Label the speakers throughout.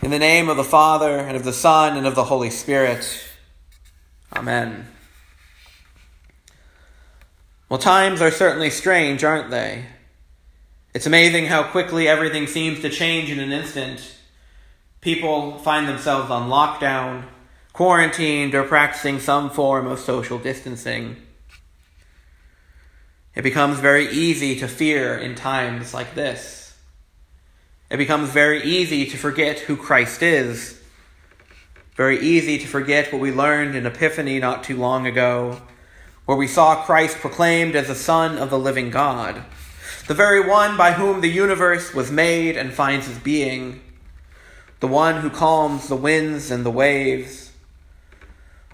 Speaker 1: In the name of the Father, and of the Son, and of the Holy Spirit. Amen. Well, times are certainly strange, aren't they? It's amazing how quickly everything seems to change in an instant. People find themselves on lockdown, quarantined, or practicing some form of social distancing. It becomes very easy to fear in times like this. It becomes very easy to forget who Christ is. Very easy to forget what we learned in Epiphany not too long ago, where we saw Christ proclaimed as the Son of the living God, the very one by whom the universe was made and finds its being, the one who calms the winds and the waves,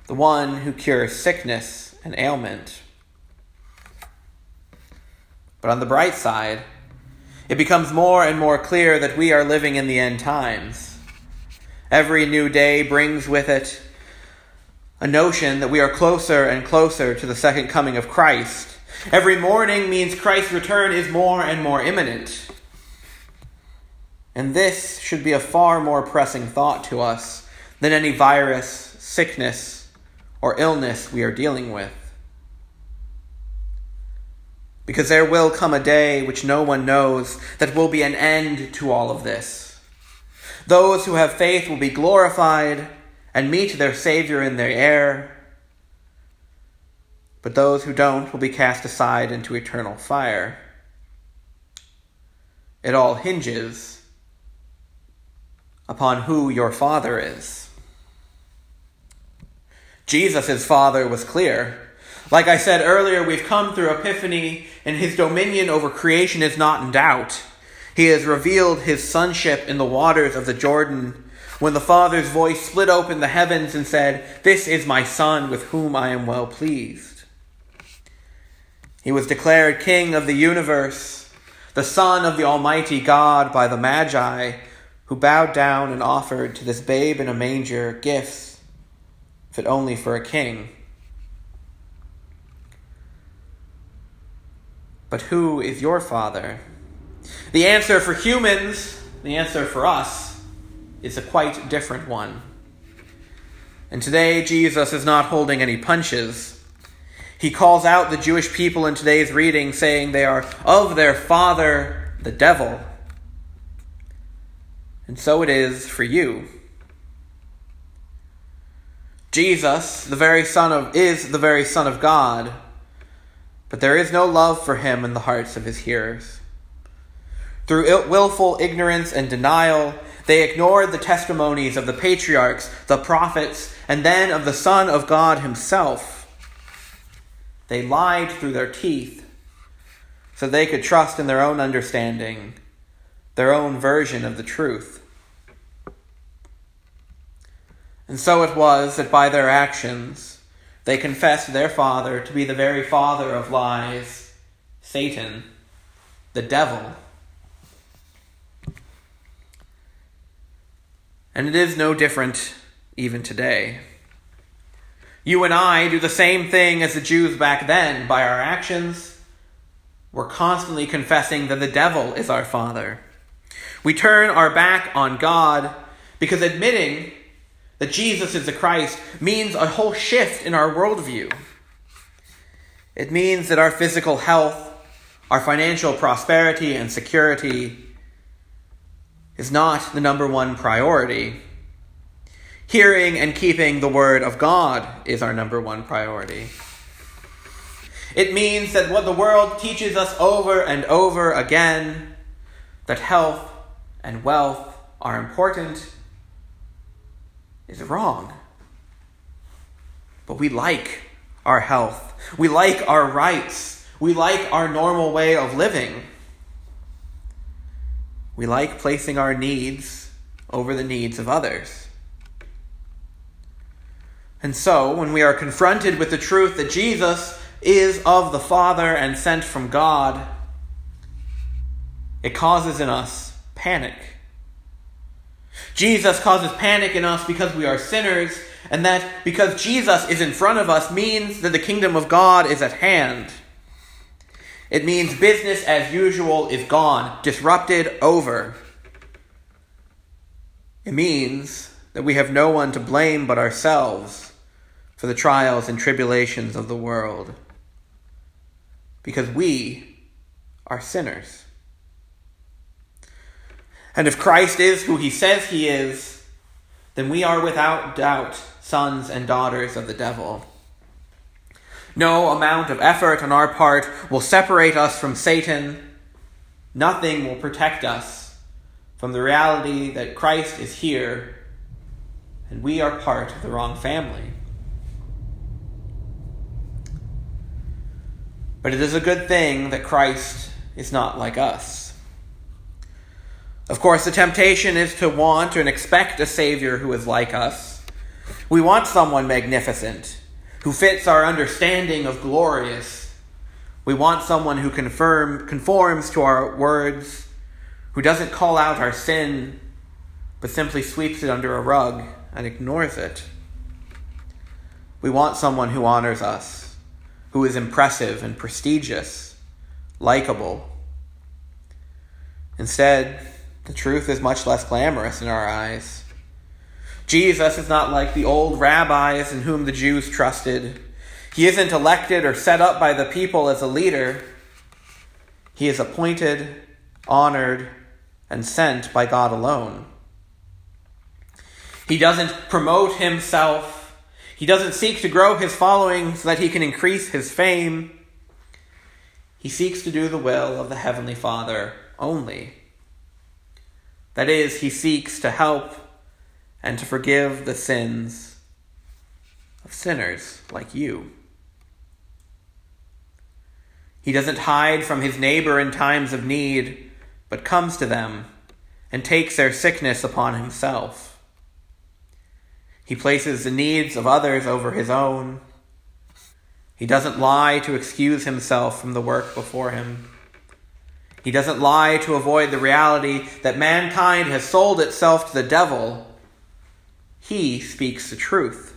Speaker 1: the one who cures sickness and ailment. But on the bright side, it becomes more and more clear that we are living in the end times. Every new day brings with it a notion that we are closer and closer to the second coming of Christ. Every morning means Christ's return is more and more imminent. And this should be a far more pressing thought to us than any virus, sickness, or illness we are dealing with. Because there will come a day which no one knows that will be an end to all of this. Those who have faith will be glorified and meet their Savior in their air. But those who don't will be cast aside into eternal fire. It all hinges upon who your Father is. Jesus' Father was clear. Like I said earlier, we've come through Epiphany, and his dominion over creation is not in doubt. He has revealed his sonship in the waters of the Jordan when the Father's voice split open the heavens and said, This is my Son with whom I am well pleased. He was declared King of the universe, the Son of the Almighty God by the Magi, who bowed down and offered to this babe in a manger gifts, fit only for a king. But who is your Father? The answer for humans, the answer for us, is a quite different one. And today, Jesus is not holding any punches. He calls out the Jewish people in today's reading, saying they are of their father, the devil. And so it is for you. Jesus, the very son of is the very son of God but there is no love for him in the hearts of his hearers. Through willful ignorance and denial, they ignored the testimonies of the patriarchs, the prophets, and then of the Son of God himself. They lied through their teeth so they could trust in their own understanding, their own version of the truth. And so it was that by their actions, they confessed their father to be the very father of lies, Satan, the devil. And it is no different even today. You and I do the same thing as the Jews back then by our actions. We're constantly confessing that the devil is our father. We turn our back on God because admitting that Jesus is the Christ means a whole shift in our worldview. It means that our physical health, our financial prosperity and security is not the number one priority. Hearing and keeping the Word of God is our number one priority. It means that what the world teaches us over and over again that health and wealth are important is wrong. But we like our health. We like our rights. We like our normal way of living. We like placing our needs over the needs of others. And so, when we are confronted with the truth that Jesus is of the Father and sent from God, it causes in us panic. Jesus causes panic in us because we are sinners, and that because Jesus is in front of us means that the kingdom of God is at hand. It means business as usual is gone, disrupted, over. It means that we have no one to blame but ourselves for the trials and tribulations of the world. Because we are sinners. And if Christ is who he says he is, then we are without doubt sons and daughters of the devil. No amount of effort on our part will separate us from Satan. Nothing will protect us from the reality that Christ is here and we are part of the wrong family. But it is a good thing that Christ is not like us. Of course, the temptation is to want and expect a Savior who is like us. We want someone magnificent who fits our understanding of glorious. We want someone who confirm, conforms to our words, who doesn't call out our sin, but simply sweeps it under a rug and ignores it. We want someone who honors us, who is impressive and prestigious, likable. Instead, the truth is much less glamorous in our eyes. Jesus is not like the old rabbis in whom the Jews trusted. He isn't elected or set up by the people as a leader. He is appointed, honored, and sent by God alone. He doesn't promote himself. He doesn't seek to grow his following so that he can increase his fame. He seeks to do the will of the Heavenly Father only. That is, he seeks to help and to forgive the sins of sinners like you. He doesn't hide from his neighbor in times of need, but comes to them and takes their sickness upon himself. He places the needs of others over his own. He doesn't lie to excuse himself from the work before him. He doesn't lie to avoid the reality that mankind has sold itself to the devil he speaks the truth.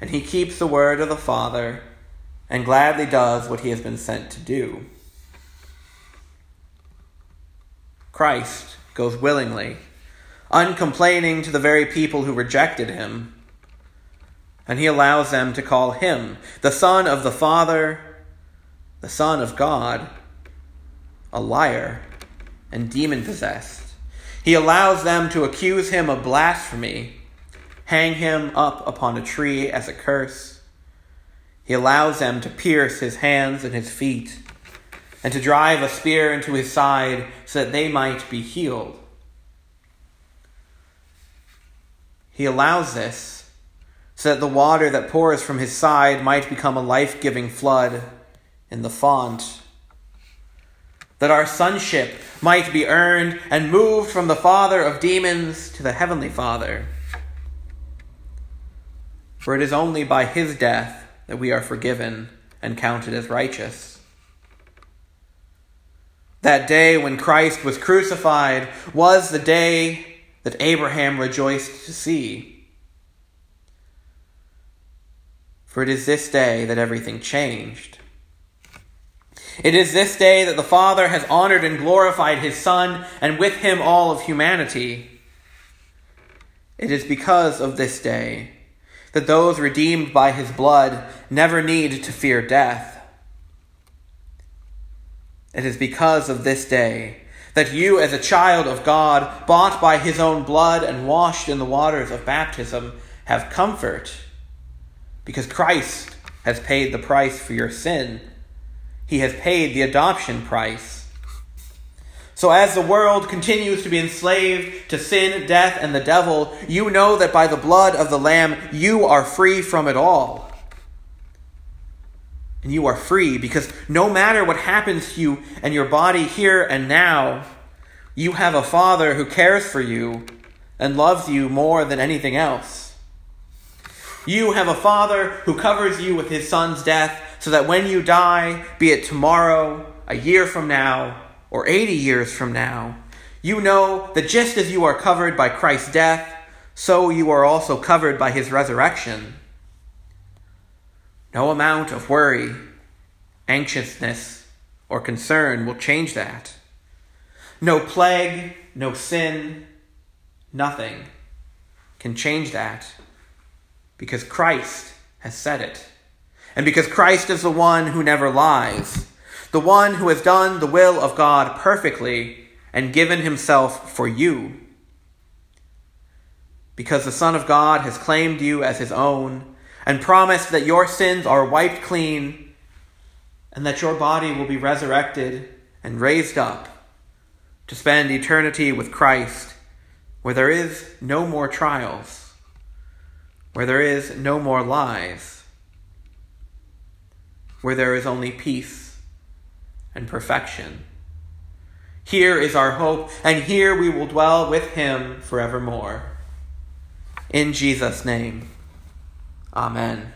Speaker 1: And he keeps the word of the Father and gladly does what he has been sent to do. Christ goes willingly, uncomplaining to the very people who rejected him, and he allows them to call him the Son of the Father, the Son of God, a liar and demon possessed. He allows them to accuse him of blasphemy, hang him up upon a tree as a curse. He allows them to pierce his hands and his feet, and to drive a spear into his side so that they might be healed. He allows this so that the water that pours from his side might become a life giving flood in the font that our sonship might be earned and moved from the father of demons to the heavenly Father. For it is only by his death that we are forgiven and counted as righteous. That day when Christ was crucified was the day that Abraham rejoiced to see. For it is this day that everything changed. It is this day that the Father has honored and glorified his Son, and with him all of humanity. It is because of this day that those redeemed by his blood never need to fear death. It is because of this day that you, as a child of God, bought by his own blood and washed in the waters of baptism, have comfort, because Christ has paid the price for your sin he has paid the adoption price. So, as the world continues to be enslaved to sin, death, and the devil, you know that by the blood of the Lamb, you are free from it all. And you are free because no matter what happens to you and your body here and now, you have a Father who cares for you and loves you more than anything else. You have a Father who covers you with his Son's death so that when you die, be it tomorrow, a year from now, or 80 years from now, you know that just as you are covered by Christ's death, so you are also covered by his resurrection. No amount of worry, anxiousness, or concern will change that. No plague, no sin, nothing can change that because Christ has said it. And because Christ is the one who never lies, the one who has done the will of God perfectly and given himself for you. Because the Son of God has claimed you as his own and promised that your sins are wiped clean and that your body will be resurrected and raised up to spend eternity with Christ where there is no more trials, where there is no more lies, where there is only peace and perfection. Here is our hope, and here we will dwell with him forevermore. In Jesus' name, amen.